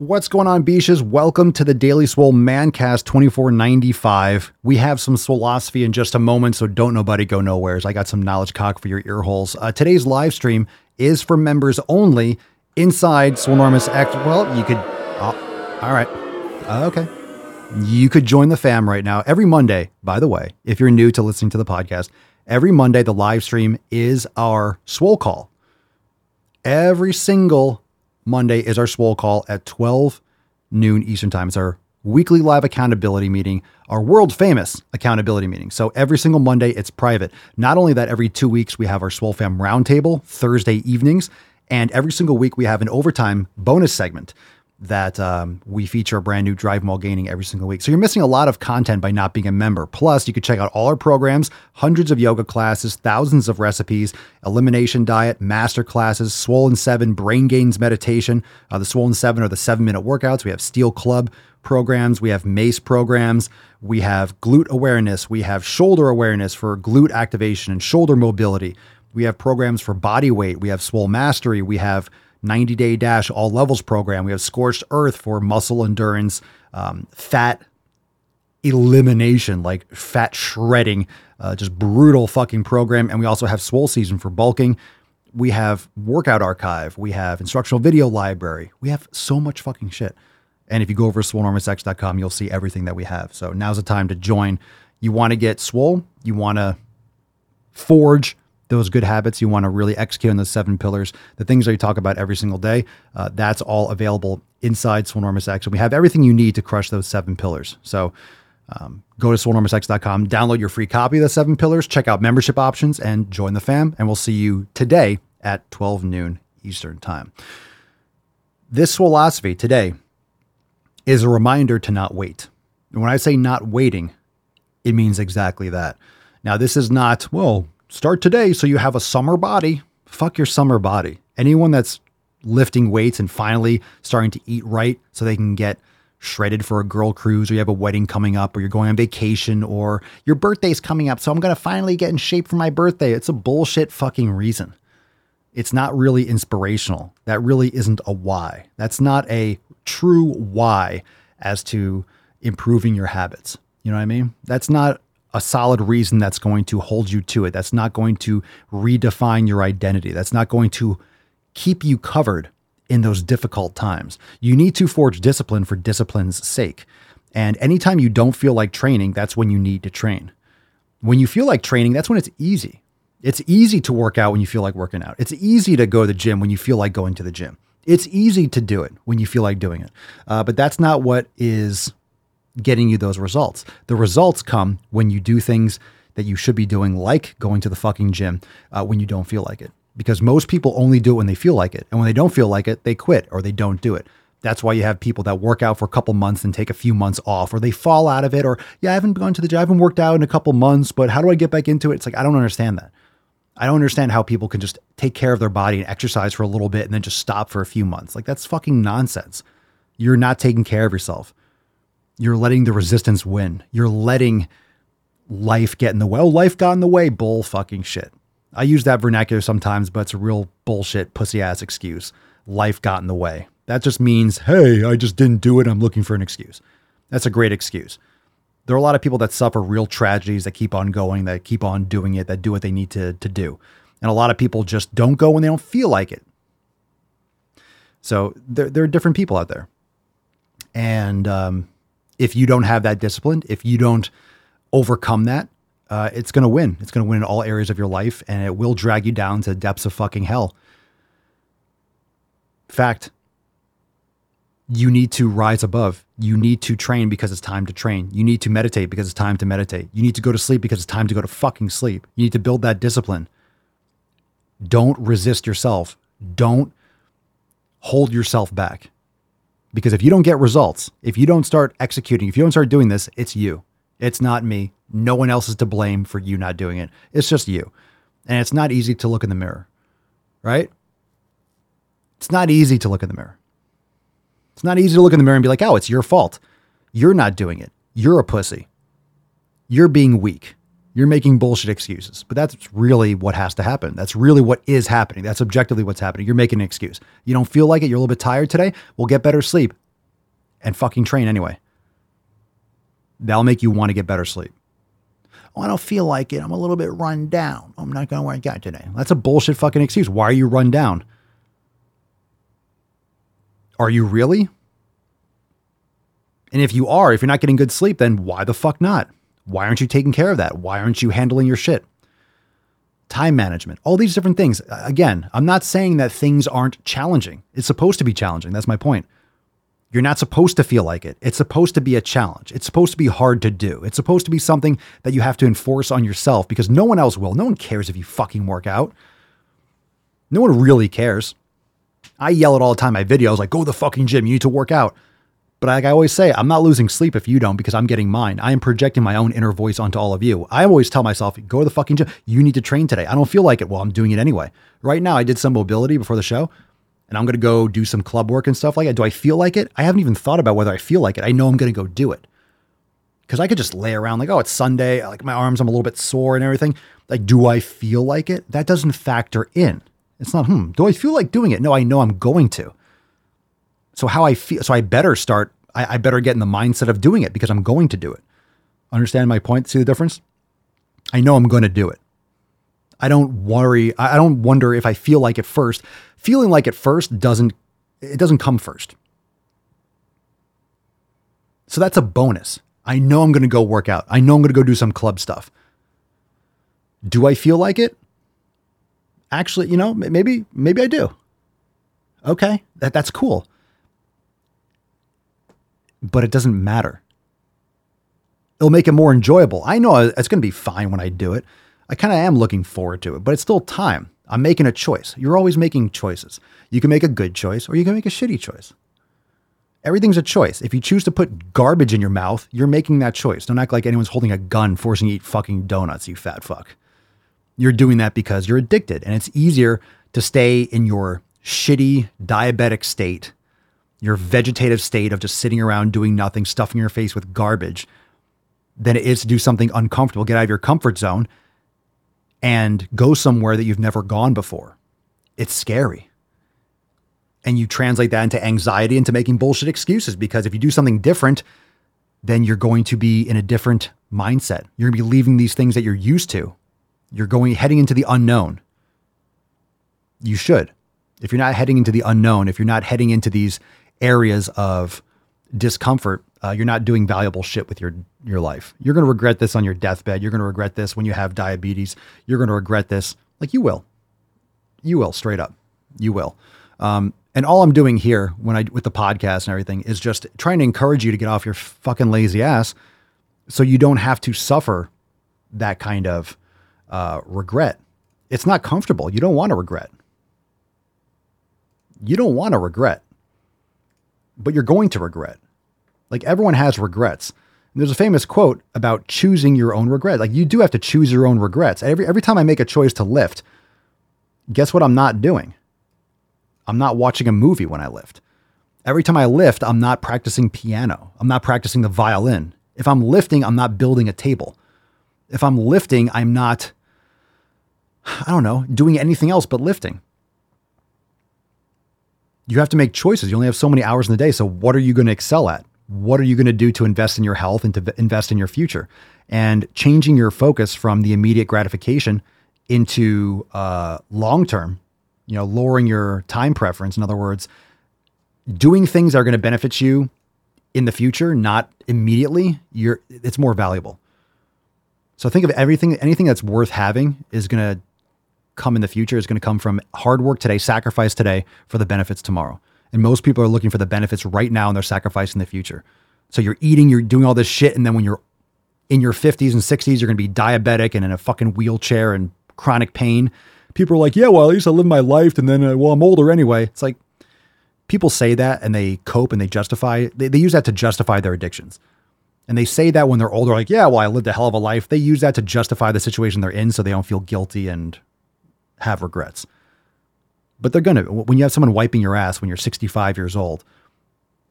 What's going on, Beaches? Welcome to the Daily Swole Mancast 2495. We have some philosophy in just a moment, so don't nobody go nowheres. I got some knowledge cock for your ear holes. Uh, today's live stream is for members only inside Swolenormous X. Well, you could. Oh, all right. Uh, okay. You could join the fam right now. Every Monday, by the way, if you're new to listening to the podcast, every Monday, the live stream is our Swole Call. Every single Monday is our swole call at 12 noon Eastern Time. It's our weekly live accountability meeting, our world famous accountability meeting. So every single Monday, it's private. Not only that, every two weeks, we have our Swole Fam Roundtable Thursday evenings. And every single week, we have an overtime bonus segment that um, we feature a brand new Drive While Gaining every single week. So you're missing a lot of content by not being a member. Plus, you can check out all our programs, hundreds of yoga classes, thousands of recipes, elimination diet, master classes, Swollen 7, Brain Gains Meditation. Uh, the Swollen 7 are the seven minute workouts. We have Steel Club programs. We have MACE programs. We have glute awareness. We have shoulder awareness for glute activation and shoulder mobility. We have programs for body weight. We have Swole Mastery. We have 90 Day Dash All Levels program. We have Scorched Earth for muscle endurance, um, fat elimination, like fat shredding, uh, just brutal fucking program. And we also have Swole Season for bulking. We have Workout Archive. We have Instructional Video Library. We have so much fucking shit. And if you go over to swolenormousx.com, you'll see everything that we have. So now's the time to join. You want to get swole, you want to forge those good habits you want to really execute on those seven pillars, the things that you talk about every single day, uh, that's all available inside Swolenormous X. And we have everything you need to crush those seven pillars. So um, go to swolenormousx.com, download your free copy of the seven pillars, check out membership options, and join the fam. And we'll see you today at 12 noon Eastern Time. This philosophy today is a reminder to not wait. And when I say not waiting, it means exactly that. Now, this is not, well, start today so you have a summer body. Fuck your summer body. Anyone that's lifting weights and finally starting to eat right so they can get shredded for a girl cruise or you have a wedding coming up or you're going on vacation or your birthday's coming up so I'm going to finally get in shape for my birthday. It's a bullshit fucking reason. It's not really inspirational. That really isn't a why. That's not a true why as to improving your habits. You know what I mean? That's not a solid reason that's going to hold you to it. That's not going to redefine your identity. That's not going to keep you covered in those difficult times. You need to forge discipline for discipline's sake. And anytime you don't feel like training, that's when you need to train. When you feel like training, that's when it's easy. It's easy to work out when you feel like working out. It's easy to go to the gym when you feel like going to the gym. It's easy to do it when you feel like doing it. Uh, but that's not what is getting you those results. The results come when you do things that you should be doing, like going to the fucking gym uh, when you don't feel like it. Because most people only do it when they feel like it. And when they don't feel like it, they quit or they don't do it. That's why you have people that work out for a couple months and take a few months off, or they fall out of it, or yeah, I haven't gone to the gym, I haven't worked out in a couple months, but how do I get back into it? It's like, I don't understand that. I don't understand how people can just take care of their body and exercise for a little bit and then just stop for a few months. Like, that's fucking nonsense. You're not taking care of yourself. You're letting the resistance win. You're letting life get in the way. Oh, life got in the way. Bull fucking shit. I use that vernacular sometimes, but it's a real bullshit pussy ass excuse. Life got in the way. That just means, hey, I just didn't do it. I'm looking for an excuse. That's a great excuse. There are a lot of people that suffer real tragedies that keep on going, that keep on doing it, that do what they need to, to do. And a lot of people just don't go when they don't feel like it. So there, there are different people out there. And um, if you don't have that discipline, if you don't overcome that, uh, it's going to win. It's going to win in all areas of your life, and it will drag you down to the depths of fucking hell. Fact. You need to rise above. You need to train because it's time to train. You need to meditate because it's time to meditate. You need to go to sleep because it's time to go to fucking sleep. You need to build that discipline. Don't resist yourself. Don't hold yourself back. Because if you don't get results, if you don't start executing, if you don't start doing this, it's you. It's not me. No one else is to blame for you not doing it. It's just you. And it's not easy to look in the mirror, right? It's not easy to look in the mirror. It's not easy to look in the mirror and be like, oh, it's your fault. You're not doing it. You're a pussy. You're being weak. You're making bullshit excuses. But that's really what has to happen. That's really what is happening. That's objectively what's happening. You're making an excuse. You don't feel like it. You're a little bit tired today. We'll get better sleep. and fucking train anyway. That'll make you want to get better sleep. Oh, I don't feel like it. I'm a little bit run down. I'm not going to work out today. That's a bullshit fucking excuse. Why are you run down? Are you really? And if you are, if you're not getting good sleep, then why the fuck not? Why aren't you taking care of that? Why aren't you handling your shit? Time management, all these different things. Again, I'm not saying that things aren't challenging. It's supposed to be challenging. That's my point. You're not supposed to feel like it. It's supposed to be a challenge. It's supposed to be hard to do. It's supposed to be something that you have to enforce on yourself because no one else will. No one cares if you fucking work out. No one really cares. I yell it all the time my videos like, go to the fucking gym. You need to work out. But like I always say, I'm not losing sleep if you don't because I'm getting mine. I am projecting my own inner voice onto all of you. I always tell myself, go to the fucking gym. You need to train today. I don't feel like it. Well, I'm doing it anyway. Right now, I did some mobility before the show and I'm going to go do some club work and stuff like that. Do I feel like it? I haven't even thought about whether I feel like it. I know I'm going to go do it because I could just lay around like, oh, it's Sunday. Like my arms, I'm a little bit sore and everything. Like, do I feel like it? That doesn't factor in. It's not, hmm, do I feel like doing it? No, I know I'm going to. So how I feel, so I better start I, I better get in the mindset of doing it because I'm going to do it. Understand my point? See the difference? I know I'm going to do it. I don't worry. I don't wonder if I feel like it first. Feeling like it first doesn't, it doesn't come first. So that's a bonus. I know I'm going to go work out. I know I'm going to go do some club stuff. Do I feel like it? Actually, you know, maybe, maybe I do. Okay. That, that's cool but it doesn't matter. It'll make it more enjoyable. I know it's going to be fine when I do it. I kind of am looking forward to it, but it's still time. I'm making a choice. You're always making choices. You can make a good choice or you can make a shitty choice. Everything's a choice. If you choose to put garbage in your mouth, you're making that choice. Don't act like anyone's holding a gun forcing you to eat fucking donuts, you fat fuck. You're doing that because you're addicted and it's easier to stay in your shitty diabetic state your vegetative state of just sitting around doing nothing, stuffing your face with garbage, than it is to do something uncomfortable, get out of your comfort zone and go somewhere that you've never gone before. It's scary. And you translate that into anxiety, into making bullshit excuses because if you do something different, then you're going to be in a different mindset. You're going to be leaving these things that you're used to. You're going heading into the unknown. You should. If you're not heading into the unknown, if you're not heading into these areas of discomfort, uh, you're not doing valuable shit with your your life. You're going to regret this on your deathbed. You're going to regret this when you have diabetes. You're going to regret this. Like you will, you will straight up, you will. Um, and all I'm doing here when I with the podcast and everything is just trying to encourage you to get off your fucking lazy ass, so you don't have to suffer that kind of uh, regret. It's not comfortable. You don't want to regret. You don't want to regret but you're going to regret. Like everyone has regrets. And there's a famous quote about choosing your own regret. Like you do have to choose your own regrets. Every every time I make a choice to lift, guess what I'm not doing? I'm not watching a movie when I lift. Every time I lift, I'm not practicing piano. I'm not practicing the violin. If I'm lifting, I'm not building a table. If I'm lifting, I'm not I don't know, doing anything else but lifting you have to make choices. You only have so many hours in the day. So, what are you going to excel at? What are you going to do to invest in your health and to invest in your future? And changing your focus from the immediate gratification into uh, long term, you know, lowering your time preference. In other words, doing things that are going to benefit you in the future, not immediately. You're it's more valuable. So think of everything, anything that's worth having is going to come in the future is going to come from hard work today, sacrifice today for the benefits tomorrow. And most people are looking for the benefits right now and they're sacrificing the future. So you're eating, you're doing all this shit. And then when you're in your 50s and 60s, you're going to be diabetic and in a fucking wheelchair and chronic pain. People are like, yeah, well, at least I live my life. And then, uh, well, I'm older anyway. It's like people say that and they cope and they justify, they, they use that to justify their addictions. And they say that when they're older, like, yeah, well, I lived a hell of a life. They use that to justify the situation they're in so they don't feel guilty and have regrets. But they're gonna when you have someone wiping your ass when you're 65 years old,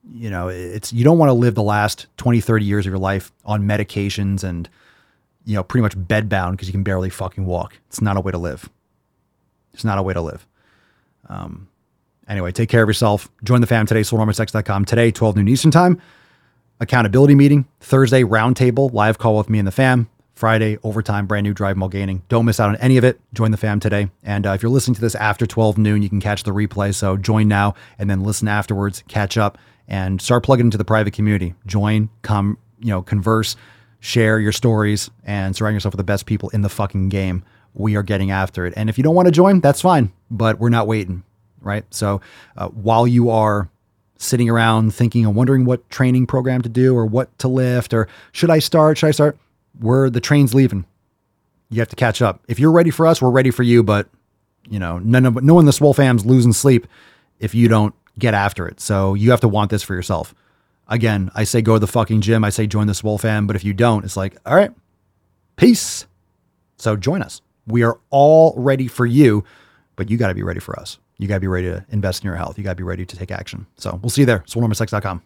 you know, it's you don't want to live the last 20, 30 years of your life on medications and you know, pretty much bedbound because you can barely fucking walk. It's not a way to live. It's not a way to live. Um, Anyway, take care of yourself. Join the fam today, swolenormousx.com. Today, 12 noon Eastern time. Accountability meeting. Thursday, roundtable, live call with me and the fam. Friday, overtime, brand new drive While Gaining. Don't miss out on any of it. Join the fam today. And uh, if you're listening to this after 12 noon, you can catch the replay. So join now and then listen afterwards, catch up, and start plugging into the private community. Join, come, you know, converse, share your stories, and surround yourself with the best people in the fucking game. We are getting after it. And if you don't want to join, that's fine, but we're not waiting, right? So uh, while you are sitting around thinking and wondering what training program to do or what to lift or should I start, should I start? We're the train's leaving. You have to catch up. If you're ready for us, we're ready for you. But you know, none of no one the Swole fam's losing sleep if you don't get after it. So you have to want this for yourself. Again, I say go to the fucking gym. I say join the Swole fam. But if you don't, it's like, all right, peace. So join us. We are all ready for you, but you got to be ready for us. You got to be ready to invest in your health. You got to be ready to take action. So we'll see you there. SwoleNormousX.com.